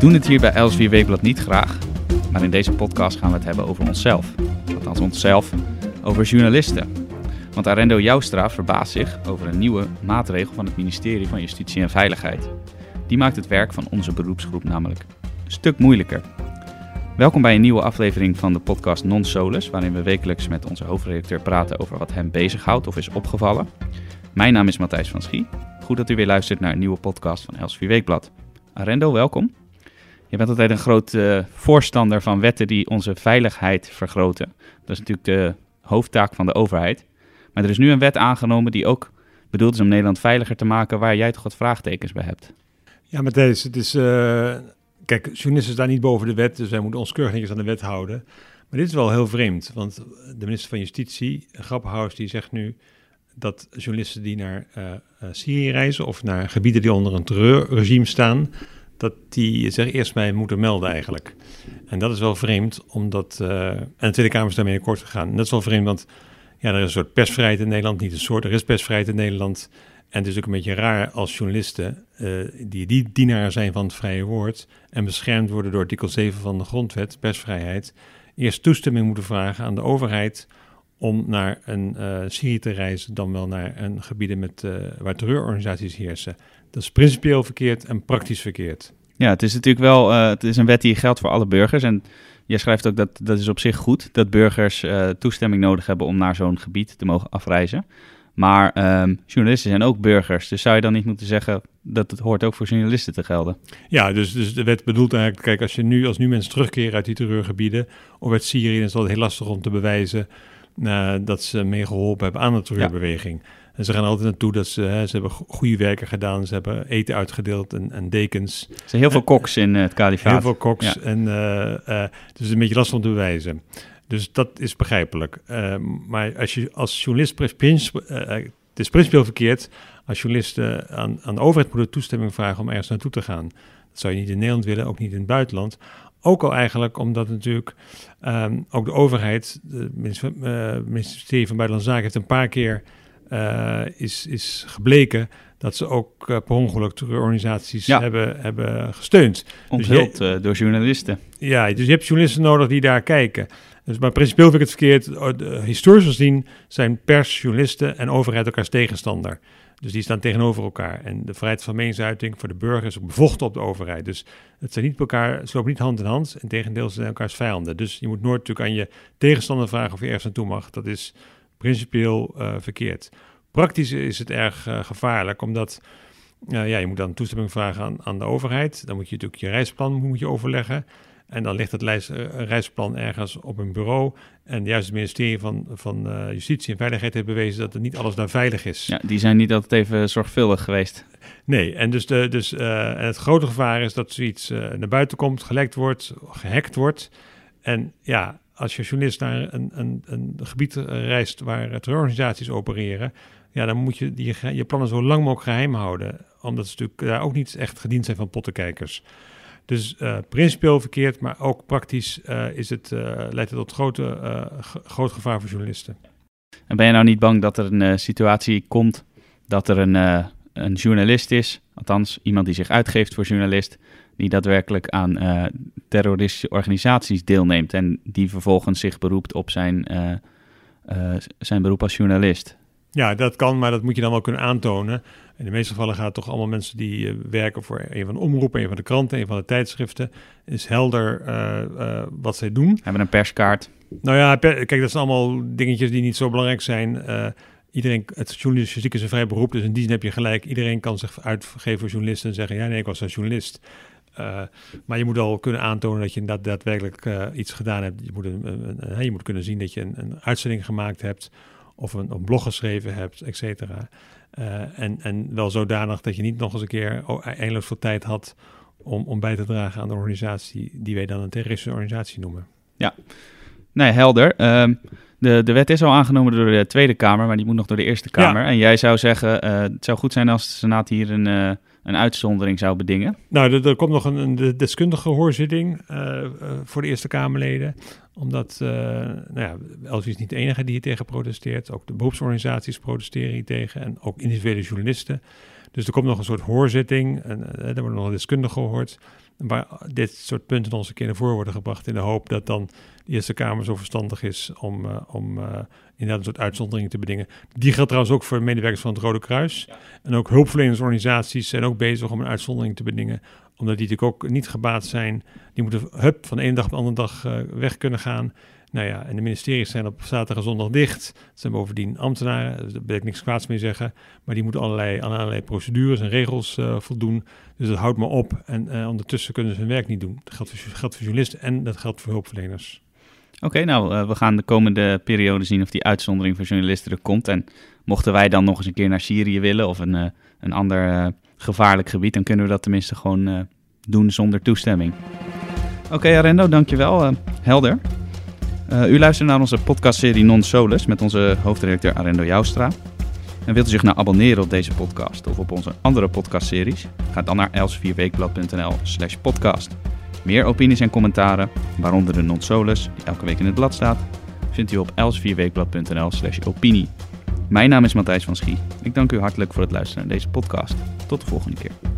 doen het hier bij Elsevier Weekblad niet graag, maar in deze podcast gaan we het hebben over onszelf. Althans onszelf, over journalisten. Want Arendo Joustra verbaast zich over een nieuwe maatregel van het ministerie van Justitie en Veiligheid. Die maakt het werk van onze beroepsgroep namelijk een stuk moeilijker. Welkom bij een nieuwe aflevering van de podcast Non Solus, waarin we wekelijks met onze hoofdredacteur praten over wat hem bezighoudt of is opgevallen. Mijn naam is Matthijs van Schie. Goed dat u weer luistert naar een nieuwe podcast van Elsevier Weekblad. Arendo, welkom. Je bent altijd een groot uh, voorstander van wetten die onze veiligheid vergroten. Dat is natuurlijk de hoofdtaak van de overheid. Maar er is nu een wet aangenomen die ook bedoeld is om Nederland veiliger te maken, waar jij toch wat vraagtekens bij hebt. Ja, Matthijs, het is... Uh, kijk, journalisten staan niet boven de wet, dus wij moeten ons keurig netjes aan de wet houden. Maar dit is wel heel vreemd, want de minister van Justitie, Grappenhaus, die zegt nu dat journalisten die naar uh, Syrië reizen of naar gebieden die onder een terreurregime staan, dat die zich eerst mij moeten melden eigenlijk. En dat is wel vreemd, omdat... Uh, en de Tweede Kamer is daarmee akkoord gegaan. En dat is wel vreemd, want ja, er is een soort persvrijheid in Nederland. Niet een soort, er is persvrijheid in Nederland. En het is ook een beetje raar als journalisten, uh, die, die dienaar zijn van het vrije woord... en beschermd worden door artikel 7 van de grondwet, persvrijheid... eerst toestemming moeten vragen aan de overheid om naar een uh, Syrië te reizen... dan wel naar een gebieden met, uh, waar terreurorganisaties heersen... Dat is principieel verkeerd en praktisch verkeerd. Ja, het is natuurlijk wel uh, het is een wet die geldt voor alle burgers. En jij schrijft ook dat dat is op zich goed dat burgers toestemming nodig hebben om naar zo'n gebied te mogen afreizen. Maar um, journalisten zijn ook burgers. Dus zou je dan niet moeten zeggen dat het hoort ook voor journalisten te gelden? Ja, dus, dus de wet bedoelt eigenlijk, kijk, als, je nu, als nu mensen terugkeren uit die terreurgebieden of uit Syrië, dan is het heel lastig om te bewijzen uh, dat ze meegeholpen hebben aan de terreurbeweging. Ja. En ze gaan altijd naartoe dat ze, hè, ze hebben goede werken gedaan. Ze hebben eten uitgedeeld en, en dekens. Er zijn heel veel koks in uh, het kalifaat. Heel veel koks. Ja. En, uh, dus een beetje lastig om te bewijzen. Dus dat is begrijpelijk. maar als je als journalist... het is principieel verkeerd als journalisten aan, aan de overheid moeten toestemming vragen om ergens naartoe te gaan. Dat zou je niet in Nederland willen, ook niet in het buitenland. Ook al eigenlijk omdat natuurlijk um, ook de overheid, het ministerie van Buitenlandse Zaken, heeft een paar keer uh, is, is gebleken dat ze ook uh, per ongeluk terreurorganisaties ja. hebben, hebben gesteund. Onthuld dus je, door journalisten. Ja, dus je hebt journalisten nodig die daar kijken. Dus, maar principieel vind ik het verkeerd. De, historisch gezien zijn pers, journalisten en overheid elkaars tegenstander. Dus die staan tegenover elkaar. En de vrijheid van meningsuiting voor de burger is bevochten op de overheid. Dus het zijn niet elkaar, ze lopen niet hand in hand. Integendeel, ze zijn elkaars vijanden. Dus je moet nooit natuurlijk aan je tegenstander vragen of je ergens naartoe mag. Dat is principieel uh, verkeerd. Praktisch is het erg uh, gevaarlijk, omdat uh, ja, je moet dan toestemming vragen aan, aan, de overheid. Dan moet je natuurlijk je reisplan moet je overleggen. En dan ligt het lijst, reisplan ergens op een bureau. En juist het ministerie van, van Justitie en Veiligheid heeft bewezen dat er niet alles daar veilig is. Ja, die zijn niet altijd even zorgvuldig geweest. Nee, en dus, de, dus en het grote gevaar is dat zoiets naar buiten komt, gelekt wordt, gehackt wordt. En ja, als je journalist naar een, een, een gebied reist waar terreurorganisaties opereren, ja, dan moet je die, je plannen zo lang mogelijk geheim houden. Omdat ze natuurlijk daar ook niet echt gediend zijn van pottenkijkers. Dus uh, principieel verkeerd, maar ook praktisch uh, is het, uh, leidt het tot grote, groot gevaar voor journalisten. En ben je nou niet bang dat er een situatie komt dat er een, een journalist is, althans iemand die zich uitgeeft voor journalist, die daadwerkelijk aan terroristische organisaties deelneemt en die vervolgens zich beroept op zijn, zijn beroep als journalist. Ja, dat kan, maar dat moet je dan wel kunnen aantonen. In de meeste gevallen gaat het toch allemaal mensen die werken voor een van de omroepen, een van de kranten, een van de tijdschriften. is helder wat zij doen. Hebben een perskaart. Nou ja, per, kijk, dat zijn allemaal dingetjes die niet zo belangrijk zijn iedereen, het journalistiek is een vrij beroep, dus in die zin heb je gelijk. Iedereen kan zich uitgeven voor journalisten en zeggen, ja nee, ik was een journalist. Uh, maar je moet al kunnen aantonen dat je dat daadwerkelijk uh, iets gedaan hebt. Je moet, een, een, een, je moet kunnen zien dat je een, een uitzending gemaakt hebt of een, een blog geschreven hebt, et cetera. Uh, en, en wel zodanig dat je niet nog eens een keer eindeloos veel tijd had om, om bij te dragen aan de organisatie die wij dan een terroristische organisatie noemen. Ja, nee, helder. Um, de, de wet is al aangenomen door de Tweede Kamer, maar die moet nog door de Eerste Kamer. Ja. En jij zou zeggen, het zou goed zijn als de Senaat hier een een uitzondering zou bedingen? Nou, er, komt nog een, deskundige hoorzitting uh, uh, voor de Eerste Kamerleden. Omdat, uh, nou ja, is niet de enige die hier tegen protesteert. Ook de beroepsorganisaties protesteren hier tegen en ook individuele journalisten. Dus er komt nog een soort hoorzitting. En uh, er wordt nog een deskundige gehoord. Waar dit soort punten nog eens een keer naar voren worden gebracht. In de hoop dat dan de Eerste Kamer zo verstandig is om, uh, om uh, inderdaad een soort uitzonderingen te bedingen. Die geldt trouwens ook voor medewerkers van het Rode Kruis. Ja. En ook hulpverlenersorganisaties zijn ook bezig om een uitzondering te bedingen. Omdat die natuurlijk ook niet gebaat zijn. Die moeten hup, van ene dag op de andere dag uh, weg kunnen gaan. Nou ja, en de ministeries zijn op zaterdag en zondag dicht. Het zijn bovendien ambtenaren, dus daar wil ik niks kwaads mee zeggen. Maar die moeten allerlei, allerlei procedures en regels uh, voldoen. Dus dat houdt maar op. En uh, ondertussen kunnen ze hun werk niet doen. Dat geldt voor, journalisten en dat geldt voor hulpverleners. Oké, nou, we gaan de komende periode zien of die uitzondering voor journalisten er komt. En mochten wij dan nog eens een keer naar Syrië willen of een, een ander gevaarlijk gebied, dan kunnen we dat tenminste gewoon doen zonder toestemming. Oké, Arendo, dankjewel. helder. u luistert naar onze podcastserie Non Solus met onze hoofdredacteur Arendo Joustra. En wilt u zich nou abonneren op deze podcast of op onze andere podcastseries? Ga dan naar elsvierweekblad.nl slash podcast. Meer opinies en commentaren, waaronder de non-solus, die elke week in het blad staat, vindt u op elsvierweekblad.nl slash opinie. Mijn naam is Matthijs van Schie. Ik dank u hartelijk voor het luisteren naar deze podcast. Tot de volgende keer.